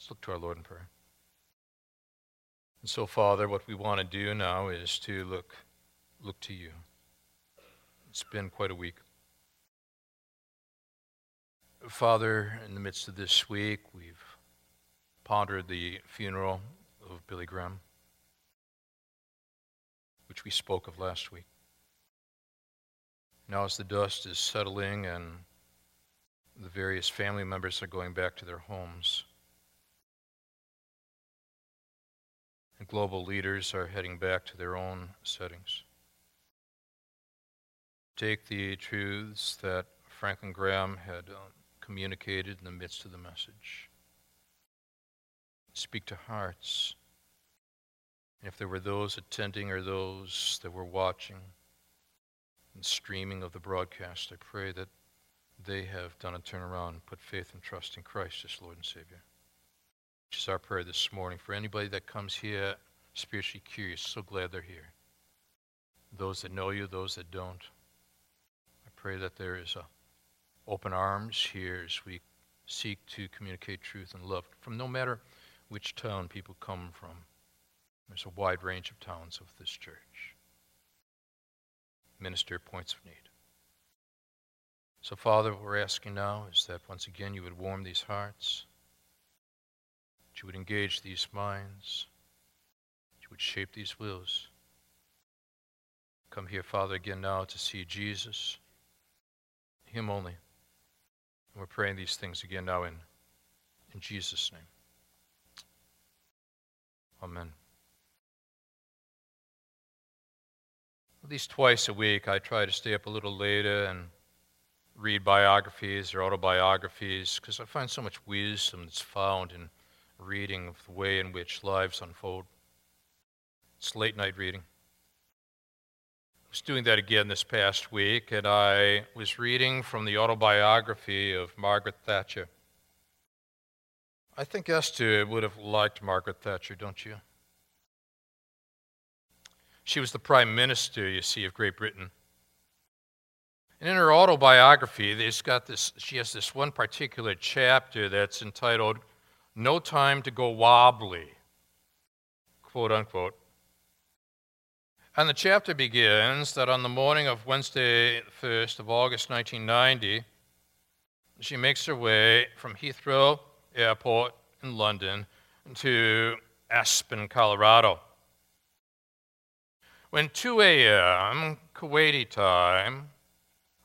Let's look to our Lord in prayer. And so, Father, what we want to do now is to look, look to you. It's been quite a week. Father, in the midst of this week, we've pondered the funeral of Billy Graham, which we spoke of last week. Now, as the dust is settling and the various family members are going back to their homes, and global leaders are heading back to their own settings. Take the truths that Franklin Graham had uh, communicated in the midst of the message. Speak to hearts. And if there were those attending or those that were watching and streaming of the broadcast, I pray that they have done a turnaround and put faith and trust in Christ as Lord and Savior which is our prayer this morning. For anybody that comes here spiritually curious, so glad they're here. Those that know you, those that don't. I pray that there is open arms here as we seek to communicate truth and love from no matter which town people come from. There's a wide range of towns of this church. Minister points of need. So, Father, what we're asking now is that once again you would warm these hearts you would engage these minds, you would shape these wills. Come here, Father, again now to see Jesus, Him only. And we're praying these things again now in, in Jesus' name. Amen. At least twice a week, I try to stay up a little later and read biographies or autobiographies because I find so much wisdom that's found in reading of the way in which lives unfold. It's late night reading. I was doing that again this past week, and I was reading from the autobiography of Margaret Thatcher. I think Esther would have liked Margaret Thatcher, don't you? She was the prime minister, you see, of Great Britain. And in her autobiography, there's got this, she has this one particular chapter that's entitled no time to go wobbly, quote unquote. And the chapter begins that on the morning of Wednesday, 1st of August 1990, she makes her way from Heathrow Airport in London to Aspen, Colorado. When 2 a.m. Kuwaiti time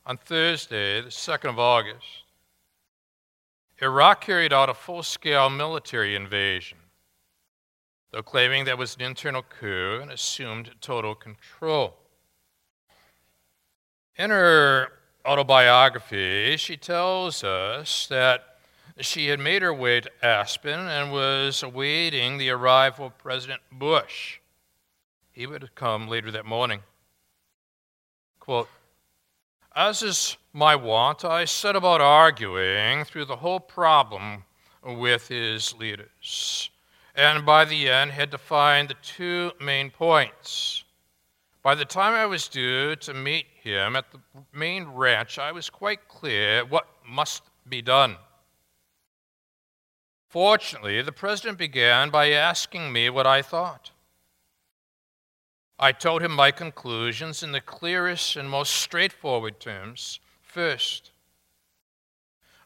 on Thursday, the 2nd of August, Iraq carried out a full scale military invasion, though claiming that was an internal coup and assumed total control. In her autobiography, she tells us that she had made her way to Aspen and was awaiting the arrival of President Bush. He would come later that morning. Quote, as is my wont, I set about arguing through the whole problem with his leaders, and by the end had defined the two main points. By the time I was due to meet him at the main ranch, I was quite clear what must be done. Fortunately, the president began by asking me what I thought. I told him my conclusions in the clearest and most straightforward terms. First,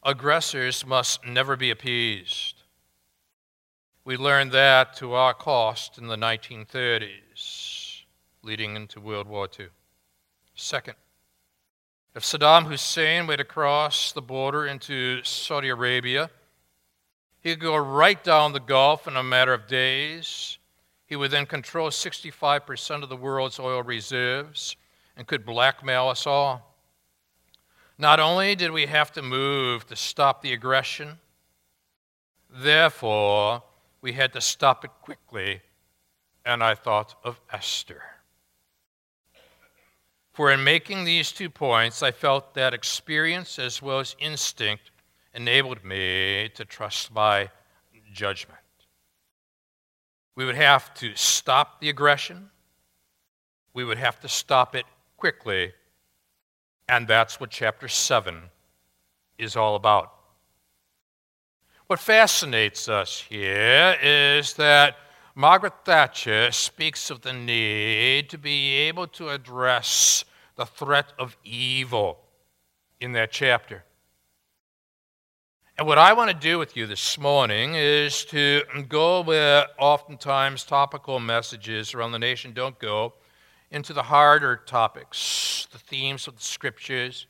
aggressors must never be appeased. We learned that to our cost in the 1930s, leading into World War II. Second, if Saddam Hussein were to cross the border into Saudi Arabia, he could go right down the Gulf in a matter of days he would then control 65% of the world's oil reserves and could blackmail us all. Not only did we have to move to stop the aggression, therefore, we had to stop it quickly, and I thought of Esther. For in making these two points, I felt that experience as well as instinct enabled me to trust my judgment. We would have to stop the aggression. We would have to stop it quickly. And that's what chapter 7 is all about. What fascinates us here is that Margaret Thatcher speaks of the need to be able to address the threat of evil in that chapter. And what I want to do with you this morning is to go where oftentimes topical messages around the nation don't go, into the harder topics, the themes of the scriptures.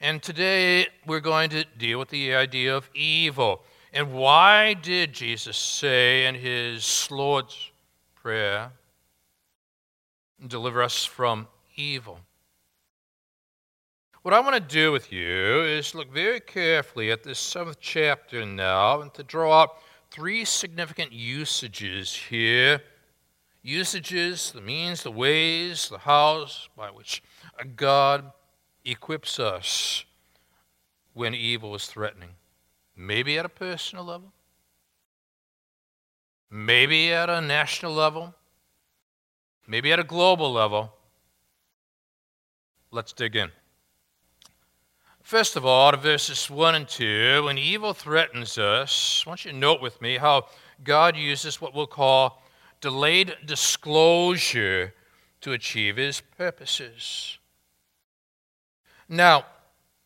And today we're going to deal with the idea of evil. And why did Jesus say in his Lord's Prayer, deliver us from evil? What I want to do with you is look very carefully at this seventh chapter now and to draw up three significant usages here. Usages, the means, the ways, the hows by which God equips us when evil is threatening. Maybe at a personal level, maybe at a national level, maybe at a global level. Let's dig in. First of all, to verses 1 and 2, when evil threatens us, I want you to note with me how God uses what we'll call delayed disclosure to achieve his purposes. Now,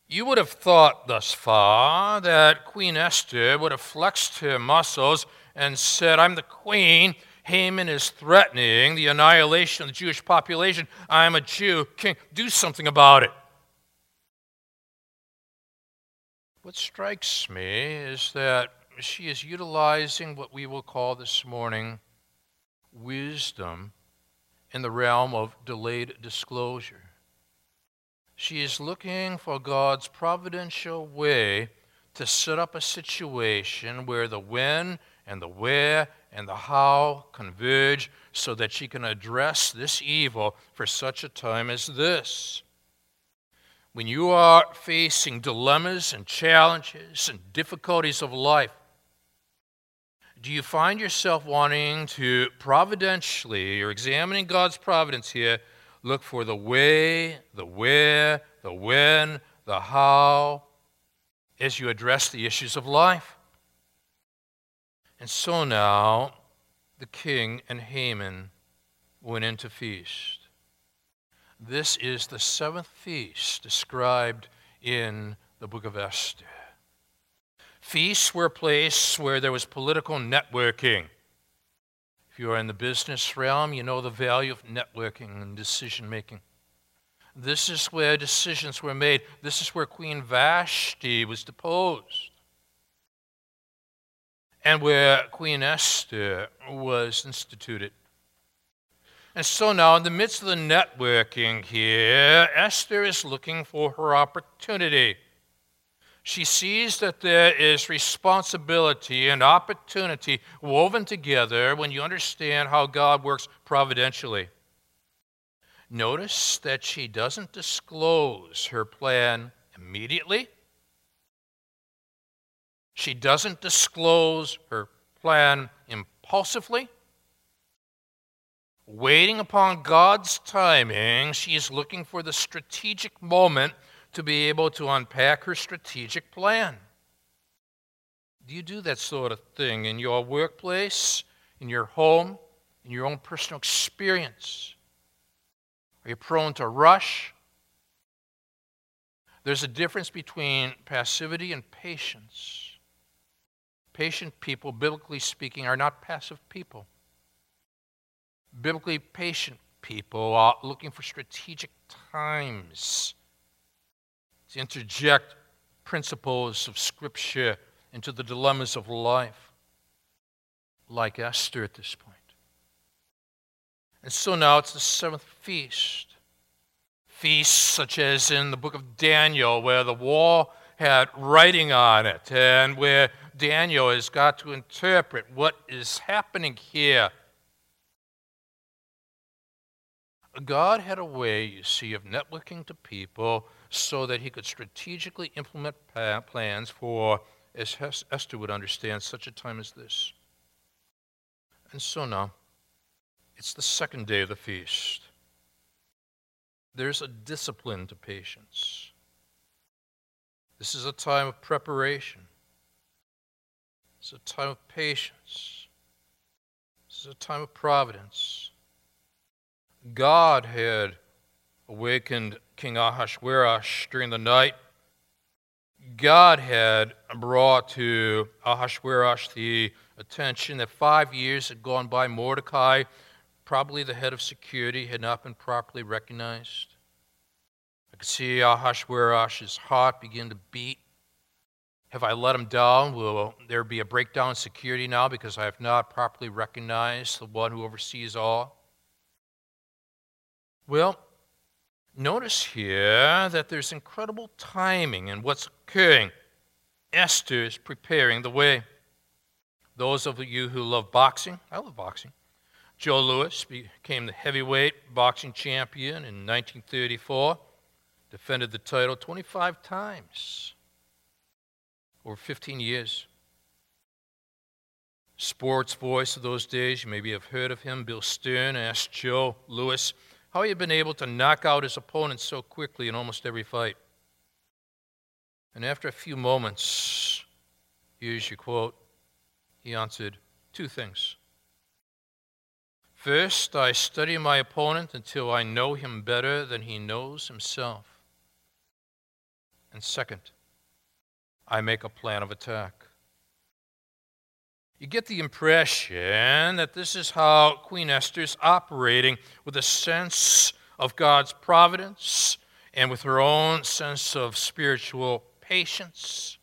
you would have thought thus far that Queen Esther would have flexed her muscles and said, I'm the queen. Haman is threatening the annihilation of the Jewish population. I'm a Jew. King, do something about it. What strikes me is that she is utilizing what we will call this morning wisdom in the realm of delayed disclosure. She is looking for God's providential way to set up a situation where the when and the where and the how converge so that she can address this evil for such a time as this. When you are facing dilemmas and challenges and difficulties of life, do you find yourself wanting to providentially, or examining God's providence here, Look for the way, the where, the when, the how as you address the issues of life. And so now the king and Haman went into feast. This is the seventh feast described in the book of Esther. Feasts were a place where there was political networking. If you are in the business realm, you know the value of networking and decision making. This is where decisions were made. This is where Queen Vashti was deposed. And where Queen Esther was instituted. And so now, in the midst of the networking here, Esther is looking for her opportunity she sees that there is responsibility and opportunity woven together when you understand how God works providentially. Notice that she doesn't disclose her plan immediately. She doesn't disclose her plan impulsively. Waiting upon God's timing, she is looking for the strategic moment to be able to unpack her strategic plan. Do you do that sort of thing in your workplace, in your home, in your own personal experience? Are you prone to rush? There's a difference between passivity and patience. Patient people, biblically speaking, are not passive people. Biblically patient people are looking for strategic times to interject principles of Scripture into the dilemmas of life, like Esther at this point. And so now it's the seventh feast. Feasts such as in the book of Daniel, where the wall had writing on it, and where Daniel has got to interpret what is happening here. God had a way, you see, of networking to people so that he could strategically implement plans for, as Esther would understand, such a time as this. And so now, it's the second day of the feast. There's a discipline to patience. This is a time of preparation. Is a time of patience. This is a time of providence. God had awakened King Ahasuerus during the night. God had brought to Ahasuerus the attention that five years had gone by. Mordecai, probably the head of security, had not been properly recognized. I could see Ahasuerus' heart begin to beat. Have I let him down? Will there be a breakdown in security now because I have not properly recognized the one who oversees all? Well, notice here that there's incredible timing in what's occurring. Esther is preparing the way. Those of you who love boxing, I love boxing. Joe Louis became the heavyweight boxing champion in 1934, defended the title 25 times over 15 years. Sports voice of those days, you maybe have heard of him. Bill Stern asked Joe Louis how he had been able to knock out his opponent so quickly in almost every fight. And after a few moments, here's your quote he answered, Two things. First, I study my opponent until I know him better than he knows himself. And second, I make a plan of attack. You get the impression that this is how Queen Esther's operating with a sense of God's providence and with her own sense of spiritual patience.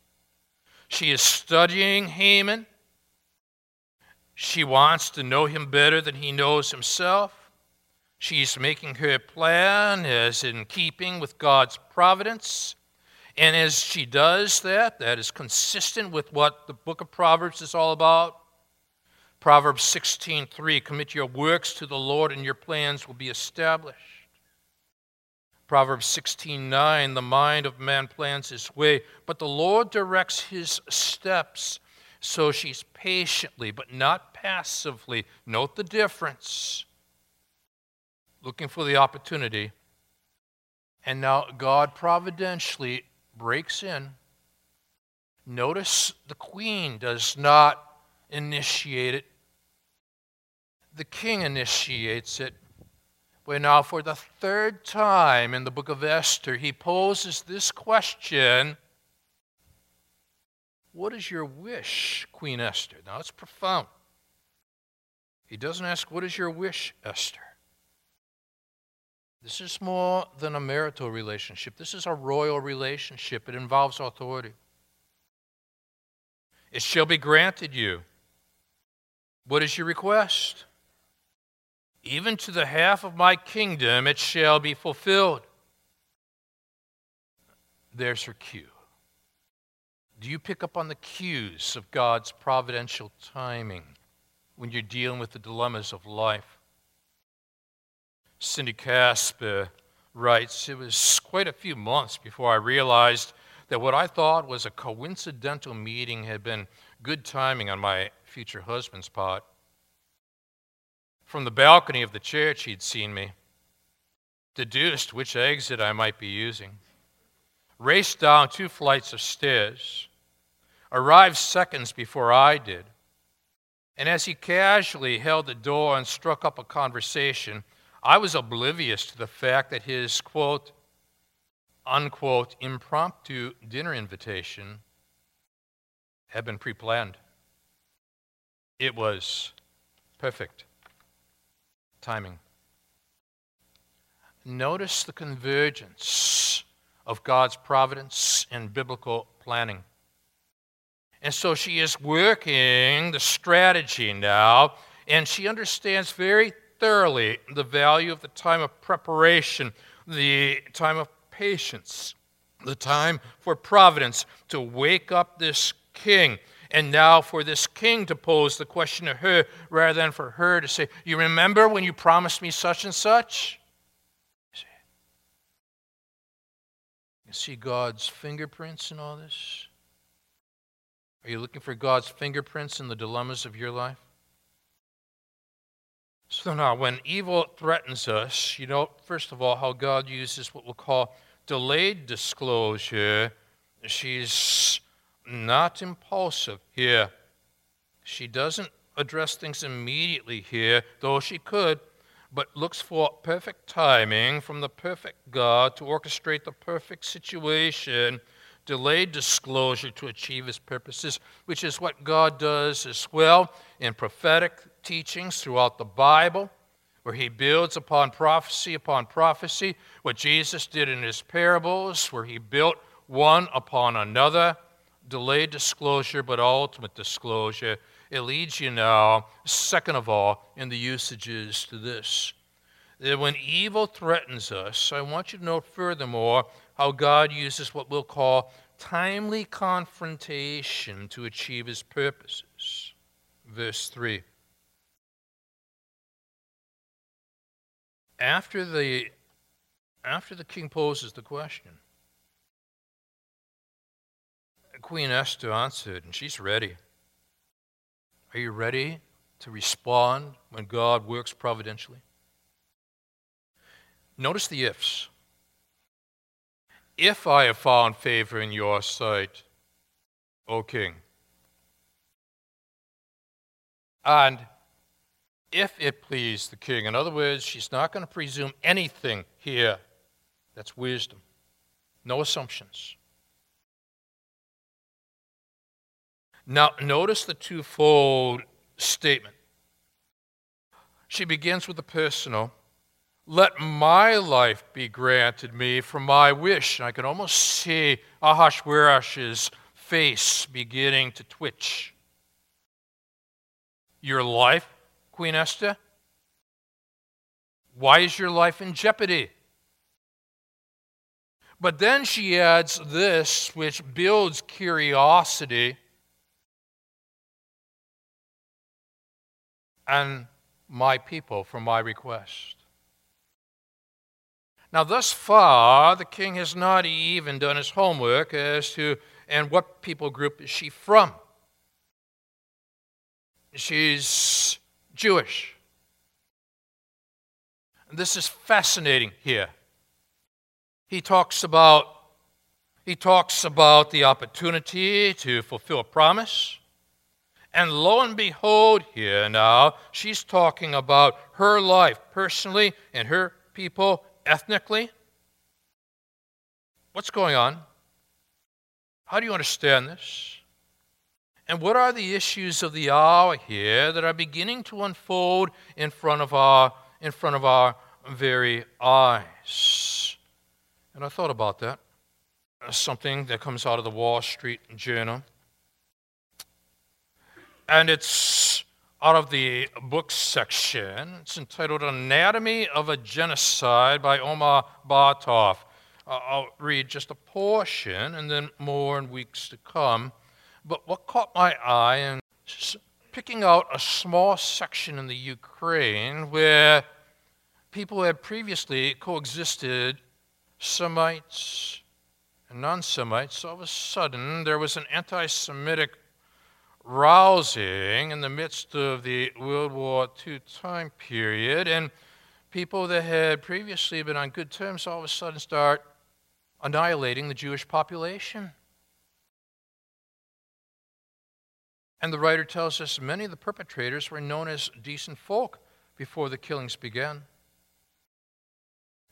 She is studying Haman. She wants to know him better than he knows himself. She's making her plan as in keeping with God's providence. And as she does that, that is consistent with what the book of Proverbs is all about. Proverbs 16:3 Commit your works to the Lord and your plans will be established. Proverbs 16:9 The mind of man plans his way, but the Lord directs his steps. So she's patiently but not passively. Note the difference. Looking for the opportunity. And now God providentially breaks in. Notice the queen does not initiate it, the king initiates it. But now, for the third time in the book of Esther, he poses this question What is your wish, Queen Esther? Now, it's profound. He doesn't ask, What is your wish, Esther? This is more than a marital relationship. This is a royal relationship. It involves authority. It shall be granted you. What is your request? Even to the half of my kingdom it shall be fulfilled. There's her cue. Do you pick up on the cues of God's providential timing when you're dealing with the dilemmas of life? Cindy Casper writes It was quite a few months before I realized that what I thought was a coincidental meeting had been good timing on my future husband's part. From the balcony of the church, he'd seen me, deduced which exit I might be using, raced down two flights of stairs, arrived seconds before I did, and as he casually held the door and struck up a conversation, I was oblivious to the fact that his quote, unquote, impromptu dinner invitation had been pre planned. It was perfect timing. Notice the convergence of God's providence and biblical planning. And so she is working the strategy now, and she understands very thoroughly the value of the time of preparation, the time of patience, the time for providence to wake up this king. And now for this king to pose the question to her rather than for her to say, You remember when you promised me such and such? You see God's fingerprints in all this? Are you looking for God's fingerprints in the dilemmas of your life? So now, when evil threatens us, you know, first of all, how God uses what we'll call delayed disclosure. She's not impulsive here. She doesn't address things immediately here, though she could, but looks for perfect timing from the perfect God to orchestrate the perfect situation, delayed disclosure to achieve his purposes, which is what God does as well in prophetic teachings throughout the Bible, where he builds upon prophecy upon prophecy, what Jesus did in his parables, where he built one upon another, delayed disclosure, but ultimate disclosure. It leads you now, second of all, in the usages to this. That when evil threatens us, I want you to note furthermore how God uses what we'll call timely confrontation to achieve his purposes. Verse 3. After the, after the king poses the question, Queen Esther answered, and she's ready. Are you ready to respond when God works providentially? Notice the ifs. If I have found favor in your sight, O king, and if it please the king. In other words, she's not going to presume anything here. That's wisdom. No assumptions. Now, notice the twofold statement. She begins with the personal. Let my life be granted me for my wish. And I can almost see Ahasuerus's face beginning to twitch. Your life, Queen Esther? Why is your life in jeopardy? But then she adds this, which builds curiosity and my people for my request. Now, thus far, the king has not even done his homework as to and what people group is she from. She's Jewish. And This is fascinating here. He talks about he talks about the opportunity to fulfill a promise. And lo and behold, here now, she's talking about her life personally and her people ethnically. What's going on? How do you understand this? And what are the issues of the hour here that are beginning to unfold in front of our, in front of our very eyes? And I thought about that. Something that comes out of the Wall Street Journal and it's out of the book section. It's entitled Anatomy of a Genocide by Omar Bartov. Uh, I'll read just a portion and then more in weeks to come. But what caught my eye in picking out a small section in the Ukraine where people had previously coexisted, Semites and non Semites, all of a sudden there was an anti Semitic rousing in the midst of the World War II time period, and people that had previously been on good terms all of a sudden start annihilating the Jewish population. And the writer tells us many of the perpetrators were known as decent folk before the killings began,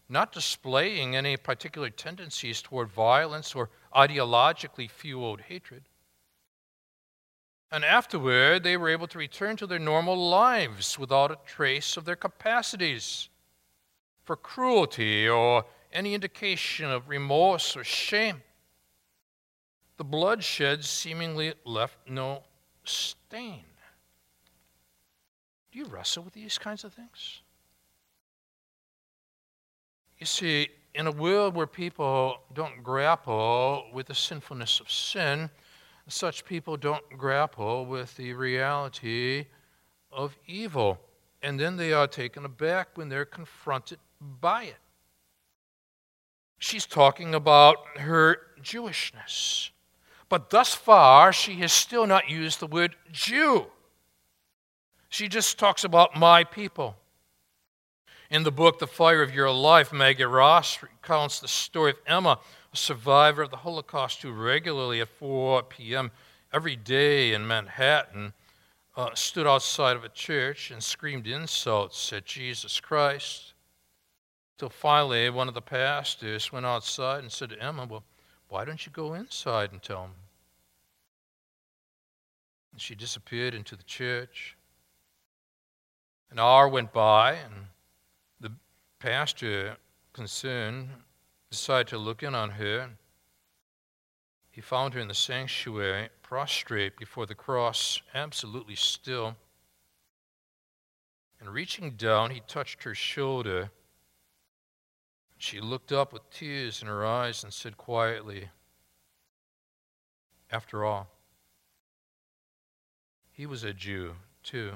not displaying any particular tendencies toward violence or ideologically fueled hatred. And afterward, they were able to return to their normal lives without a trace of their capacities for cruelty or any indication of remorse or shame. The bloodshed seemingly left no stain. Do you wrestle with these kinds of things? You see, in a world where people don't grapple with the sinfulness of sin, such people don't grapple with the reality of evil. And then they are taken aback when they're confronted by it. She's talking about her Jewishness. But thus far, she has still not used the word Jew. She just talks about my people. In the book, The Fire of Your Life, Maggie Ross recounts the story of Emma, a survivor of the Holocaust who regularly at 4 p.m. every day in Manhattan uh, stood outside of a church and screamed insults at Jesus Christ. Till finally, one of the pastors went outside and said to Emma, Well, why don't you go inside and tell him? And she disappeared into the church. An hour went by, and the pastor, concerned, decided to look in on her. He found her in the sanctuary, prostrate before the cross, absolutely still. And reaching down, he touched her shoulder. She looked up with tears in her eyes and said quietly, After all, he was a Jew, too.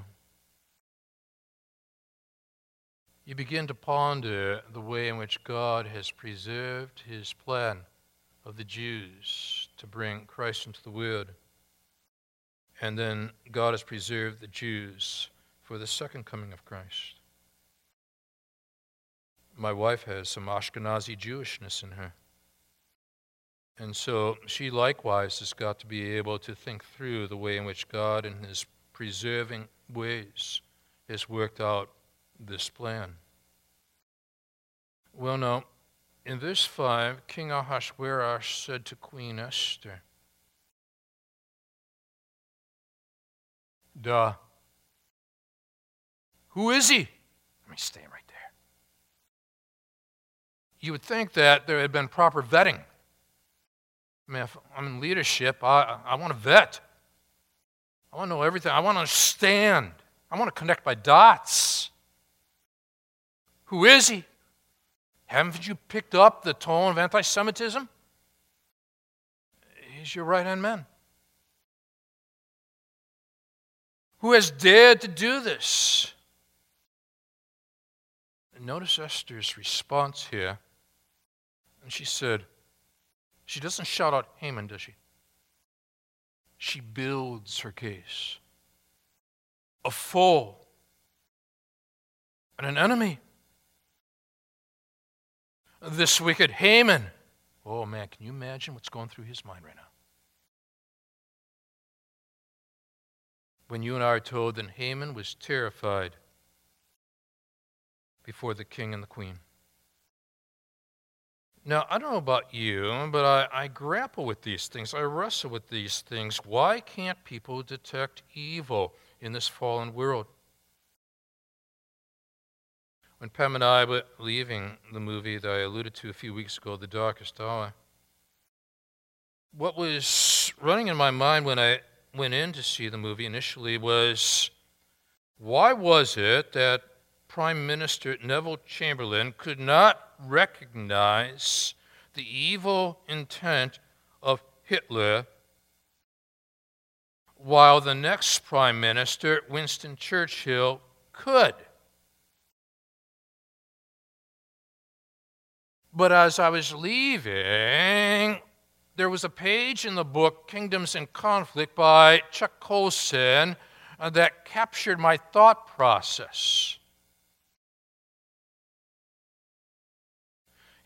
You begin to ponder the way in which God has preserved his plan of the Jews to bring Christ into the world. And then God has preserved the Jews for the second coming of Christ. My wife has some Ashkenazi Jewishness in her. And so she likewise has got to be able to think through the way in which God, in his preserving ways, has worked out this plan. Well, now, in verse 5, King Ahasuerus said to Queen Esther, Duh. Who is he? Let me stay right. You would think that there had been proper vetting. I mean, if I'm in leadership, I, I want to vet. I want to know everything. I want to understand. I want to connect my dots. Who is he? Haven't you picked up the tone of anti Semitism? He's your right hand man. Who has dared to do this? Notice Esther's response here. And she said, she doesn't shout out Haman, does she? She builds her case. A foe and an enemy this wicked Haman. Oh man, can you imagine what's going through his mind right now? When you and I are told that Haman was terrified before the king and the queen. Now, I don't know about you, but I, I, grapple with these things. I wrestle with these things. Why can't people detect evil in this fallen world? When Pam and I were leaving the movie that I alluded to a few weeks ago, The Darkest Hour, what was running in my mind when I went in to see the movie initially was why was it that Prime Minister Neville Chamberlain could not recognize the evil intent of Hitler while the next Prime Minister, Winston Churchill, could? But as I was leaving, there was a page in the book Kingdoms in Conflict by Chuck Colson uh, that captured my thought process.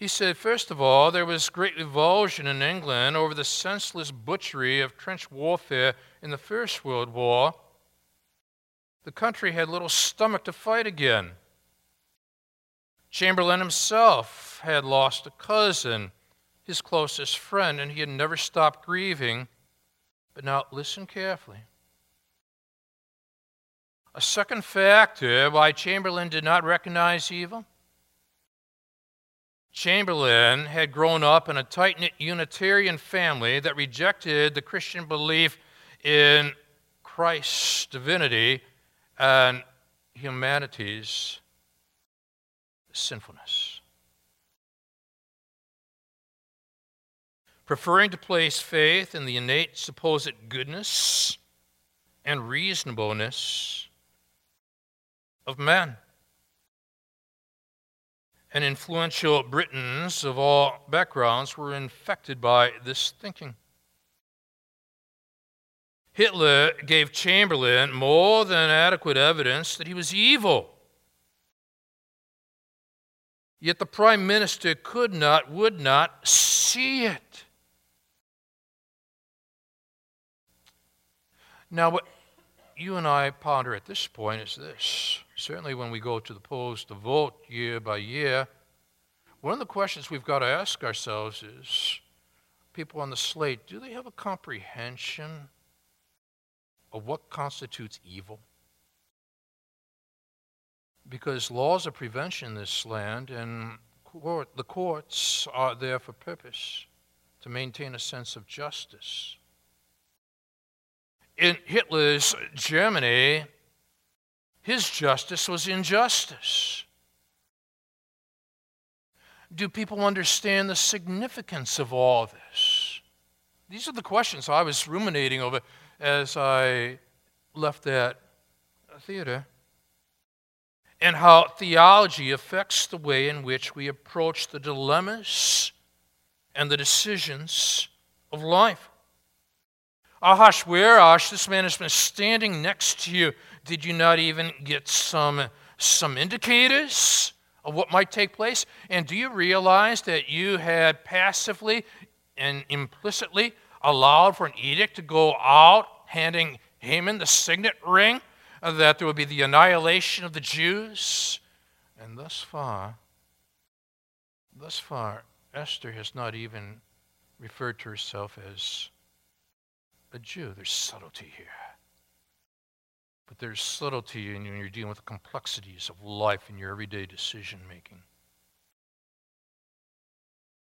He said, first of all, there was great revulsion in England over the senseless butchery of trench warfare in the First World War. The country had little stomach to fight again. Chamberlain himself had lost a cousin, his closest friend, and he had never stopped grieving. But now listen carefully. A second factor why Chamberlain did not recognize evil Chamberlain had grown up in a tight knit Unitarian family that rejected the Christian belief in Christ's divinity and humanity's sinfulness. Preferring to place faith in the innate supposed goodness and reasonableness of man. And influential Britons of all backgrounds were infected by this thinking. Hitler gave Chamberlain more than adequate evidence that he was evil Yet the prime minister could not, would not see it. Now, what you and I ponder at this point is this. Certainly, when we go to the polls to vote year by year, one of the questions we've got to ask ourselves is people on the slate, do they have a comprehension of what constitutes evil? Because laws of prevention in this land and court, the courts are there for purpose to maintain a sense of justice. In Hitler's Germany, his justice was injustice. Do people understand the significance of all this? These are the questions I was ruminating over as I left that theater. And how theology affects the way in which we approach the dilemmas and the decisions of life. Ahasuerus, this man has been standing next to you. Did you not even get some, some indicators of what might take place? And do you realize that you had passively and implicitly allowed for an edict to go out handing Haman the signet ring, uh, that there would be the annihilation of the Jews? And thus far, thus far, Esther has not even referred to herself as a Jew. There's subtlety here. But there's subtlety when you're dealing with the complexities of life in your everyday decision making.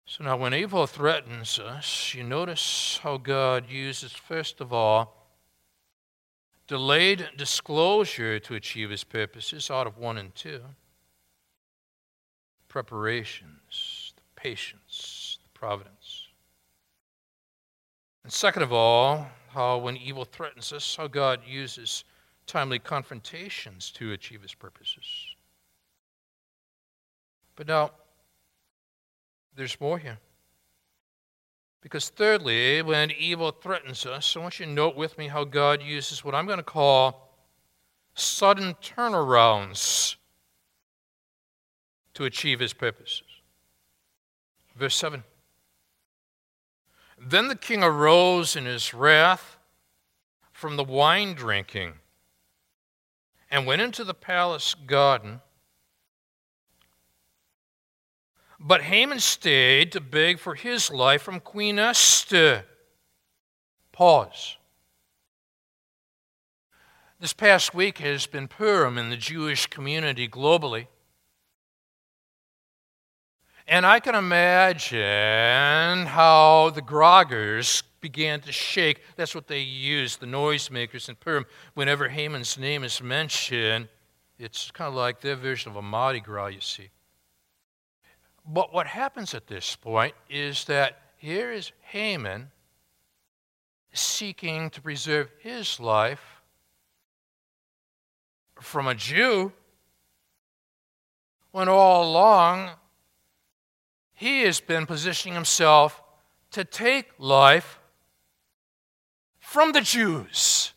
So now, when evil threatens us, you notice how God uses, first of all, delayed disclosure to achieve his purposes out of 1 and 2, preparations, the patience, the providence. And second of all, how when evil threatens us, how God uses timely confrontations to achieve his purposes. But now, there's more here. Because, thirdly, when evil threatens us, I want you to note with me how God uses what I'm going to call sudden turnarounds to achieve his purposes. Verse 7 then the king arose in his wrath from the wine drinking and went into the palace garden. But Haman stayed to beg for his life from Queen Esther. Pause. This past week has been Purim in the Jewish community globally. And I can imagine how the groggers began to shake. That's what they use, the noisemakers in Purim. Whenever Haman's name is mentioned, it's kind of like their version of a Mardi Gras, you see. But what happens at this point is that here is Haman seeking to preserve his life from a Jew when all along he has been positioning himself to take life from the Jews.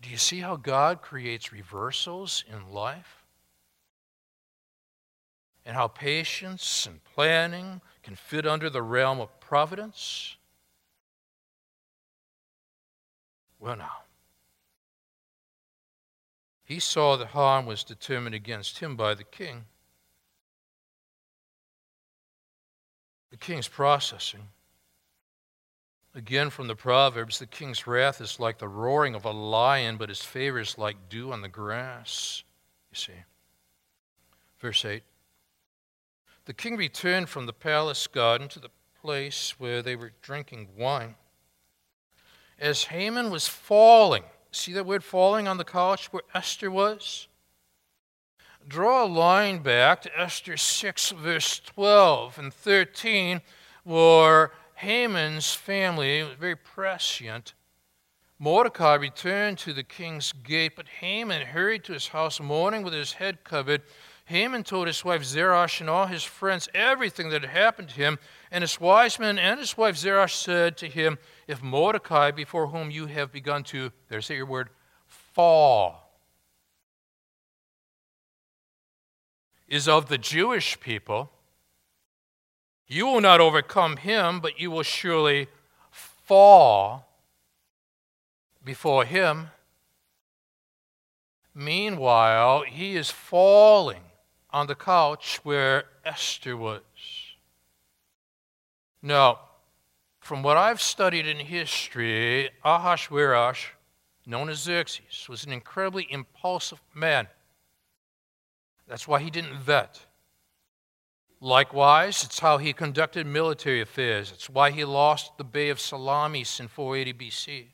Do you see how God creates reversals in life? And how patience and planning can fit under the realm of providence? Well, now, he saw that harm was determined against him by the king. The king's processing. Again, from the Proverbs, the king's wrath is like the roaring of a lion, but his favor is like dew on the grass. You see. Verse 8 The king returned from the palace garden to the place where they were drinking wine. As Haman was falling, See that word falling on the couch where Esther was? Draw a line back to Esther 6, verse 12 and 13, where Haman's family was very prescient. Mordecai returned to the king's gate, but Haman hurried to his house mourning with his head covered. Haman told his wife Zeresh and all his friends everything that had happened to him. And his wise men and his wife Zeresh said to him, If Mordecai, before whom you have begun to, there's your word, fall, is of the Jewish people, You will not overcome him, but you will surely fall before him. Meanwhile, he is falling on the couch where Esther was. Now, from what I've studied in history, Ahasuerus, known as Xerxes, was an incredibly impulsive man. That's why he didn't vet. Likewise, it's how he conducted military affairs. It's why he lost the Bay of Salamis in 480 BC.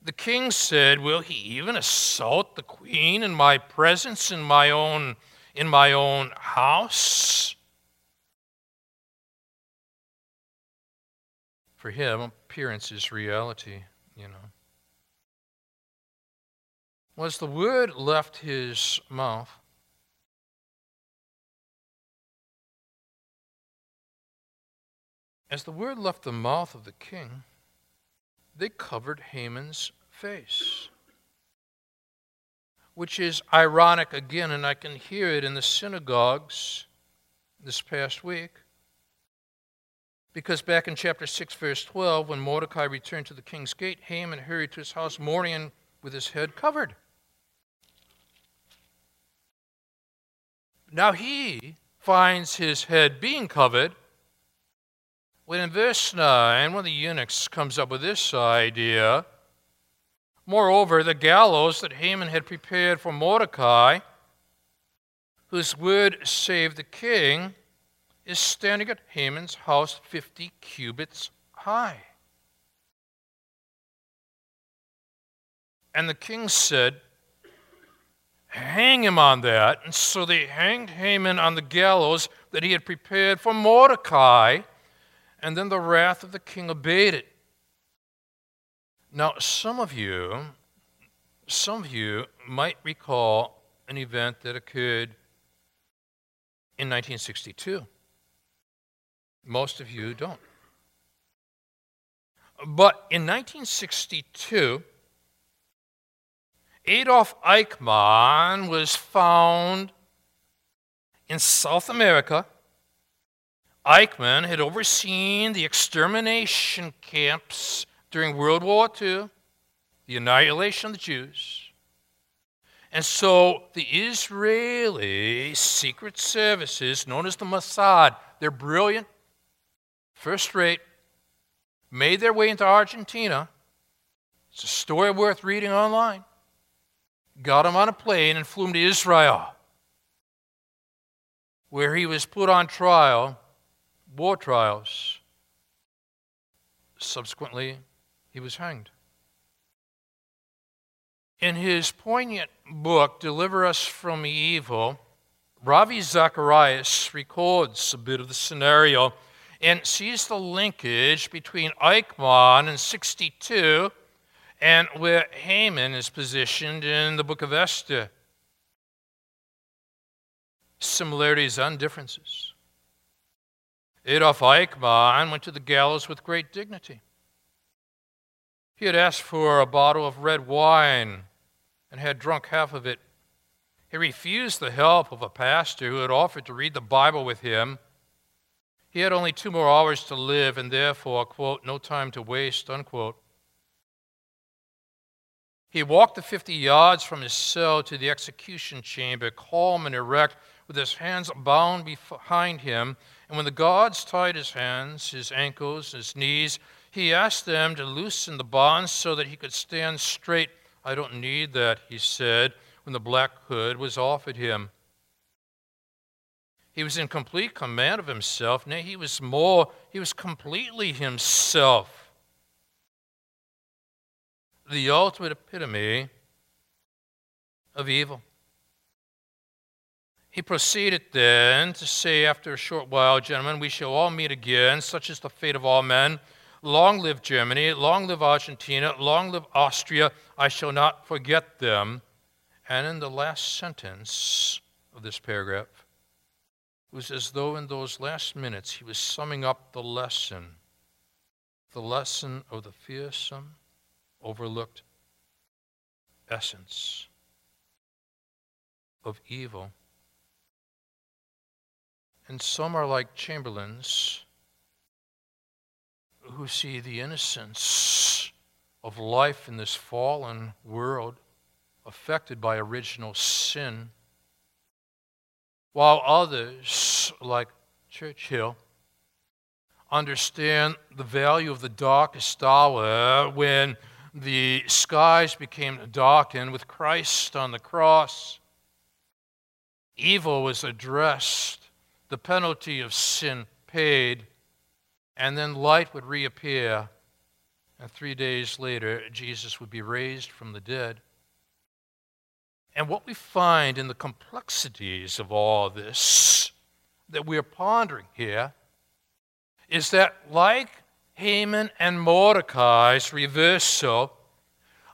The king said, Will he even assault the queen in my presence in my own in my own house? For him, appearance is reality, you know. Was the word left his mouth, As the word left the mouth of the king, they covered Haman's face. Which is ironic again, and I can hear it in the synagogues this past week. Because back in chapter 6, verse 12, when Mordecai returned to the king's gate, Haman hurried to his house mourning with his head covered. Now he finds his head being covered when in verse 9, one of the eunuchs comes up with this idea Moreover, the gallows that Haman had prepared for Mordecai, whose word saved the king, is standing at Haman's house 50 cubits high. And the king said, Hang him on that. And so they hanged Haman on the gallows that he had prepared for Mordecai and then the wrath of the king abated. Now, some of you, some of you might recall an event that occurred in 1962. Most of you don't. But in 1962, Adolf Eichmann was found in South America Eichmann had overseen the extermination camps during World War II, the annihilation of the Jews. And so the Israeli secret services, known as the Mossad, they're brilliant, first rate, made their way into Argentina. It's a story worth reading online. Got him on a plane and flew him to Israel, where he was put on trial war trials. Subsequently, he was hanged. In his poignant book, Deliver Us from Evil, Ravi Zacharias records a bit of the scenario and sees the linkage between Eichmann in 62 and where Haman is positioned in the book of Esther. Similarities and differences. Adolf Eichmann went to the gallows with great dignity. He had asked for a bottle of red wine and had drunk half of it. He refused the help of a pastor who had offered to read the Bible with him. He had only two more hours to live and therefore, quote, no time to waste, unquote. He walked the 50 yards from his cell to the execution chamber, calm and erect, with his hands bound behind him and when the guards tied his hands, his ankles, his knees, he asked them to loosen the bonds so that he could stand straight. I don't need that, he said, when the black hood was offered him. He was in complete command of himself. Nay, he was more, he was completely himself. The ultimate epitome of evil. He proceeded then to say, after a short while, Gentlemen, we shall all meet again. Such is the fate of all men. Long live Germany, long live Argentina, long live Austria. I shall not forget them. And in the last sentence of this paragraph, it was as though in those last minutes he was summing up the lesson. The lesson of the fearsome, overlooked essence of evil. And some are like Chamberlains who see the innocence of life in this fallen world affected by original sin, while others, like Churchill, understand the value of the darkest hour when the skies became darkened with Christ on the cross. Evil was addressed, the penalty of sin paid, and then light would reappear. And three days later, Jesus would be raised from the dead. And what we find in the complexities of all this that we are pondering here is that, like Haman and Mordecai's reversal,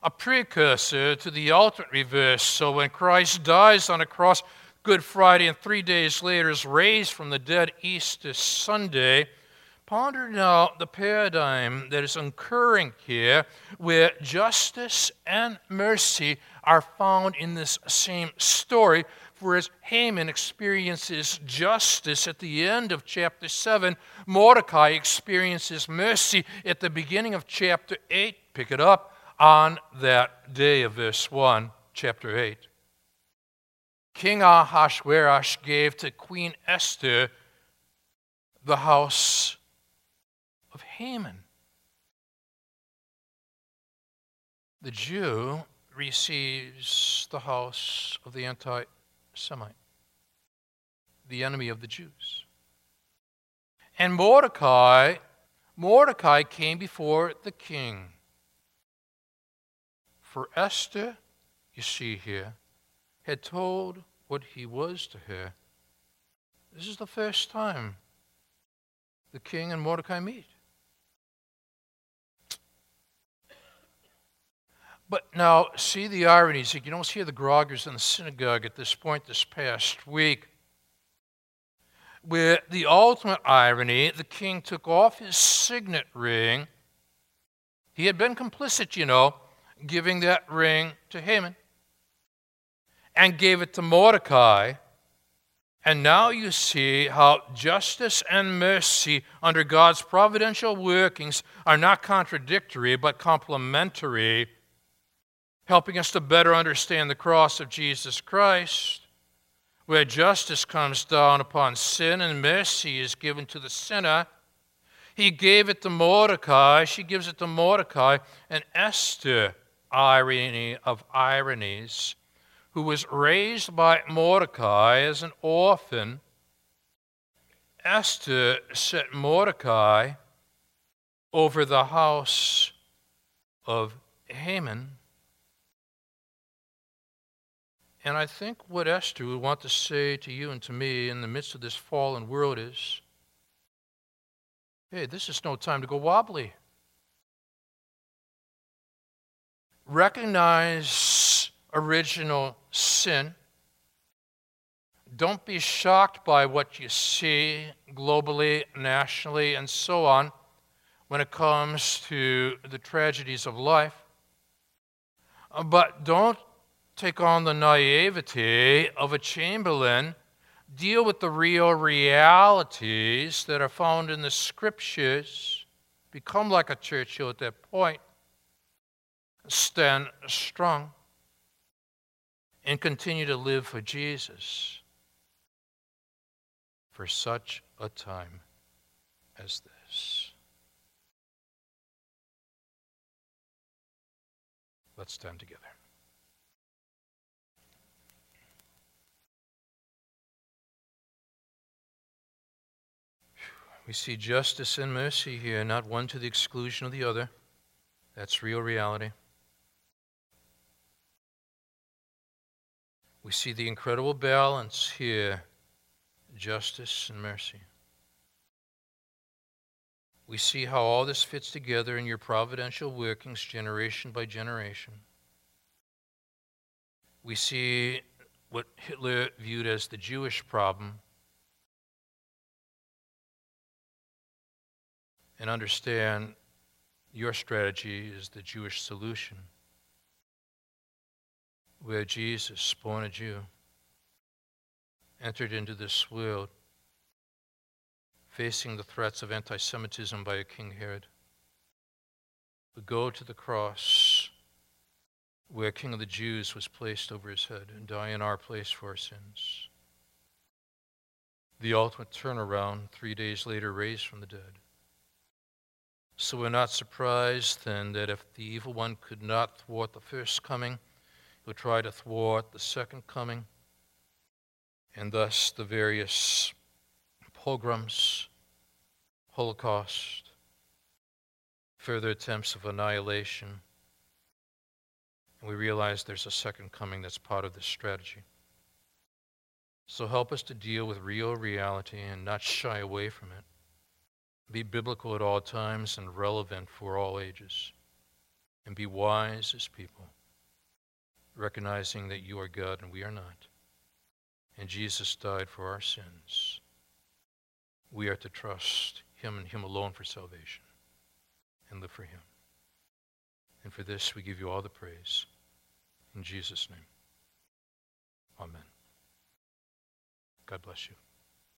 a precursor to the ultimate reversal when Christ dies on a cross Good Friday and three days later is raised from the dead Easter Sunday. Ponder now the paradigm that is occurring here where justice and mercy are found in this same story. Whereas Haman experiences justice at the end of chapter 7, Mordecai experiences mercy at the beginning of chapter 8. Pick it up on that day of verse 1, chapter 8. King Ahasuerus gave to Queen Esther the house Haman. The Jew receives the house of the anti Semite, the enemy of the Jews. And Mordecai, Mordecai came before the king. For Esther, you see here, had told what he was to her. This is the first time the king and Mordecai meet. But now, see the ironies. You don't hear the groggers in the synagogue at this point this past week. Where the ultimate irony, the king took off his signet ring. He had been complicit, you know, giving that ring to Haman and gave it to Mordecai. And now you see how justice and mercy under God's providential workings are not contradictory but complementary helping us to better understand the cross of Jesus Christ, where justice comes down upon sin and mercy is given to the sinner. He gave it to Mordecai, she gives it to Mordecai, and Esther, irony of ironies, who was raised by Mordecai as an orphan. Esther set Mordecai over the house of Haman And I think what Esther would want to say to you and to me in the midst of this fallen world is hey, this is no time to go wobbly. Recognize original sin. Don't be shocked by what you see globally, nationally, and so on when it comes to the tragedies of life. But don't take on the naivety of a Chamberlain, deal with the real realities that are found in the scriptures, become like a Churchill at that point, stand strong, and continue to live for Jesus for such a time as this. Let's stand together. We see justice and mercy here, not one to the exclusion of the other. That's real reality. We see the incredible balance here justice and mercy. We see how all this fits together in your providential workings, generation by generation. We see what Hitler viewed as the Jewish problem and understand your strategy is the Jewish solution, where Jesus, born a Jew, entered into this world facing the threats of anti Semitism by a King Herod, would go to the cross where King of the Jews was placed over his head and die in our place for our sins. The ultimate turnaround, three days later, raised from the dead. So we're not surprised then that if the evil one could not thwart the first coming, he'll try to thwart the second coming, and thus the various pogroms, Holocaust, further attempts of annihilation. And we realize there's a second coming that's part of this strategy. So help us to deal with real reality and not shy away from it. Be biblical at all times and relevant for all ages. And be wise as people, recognizing that you are God and we are not. And Jesus died for our sins. We are to trust Him and Him alone for salvation and live for Him. And for this, we give you all the praise. In Jesus' name, amen. God bless you.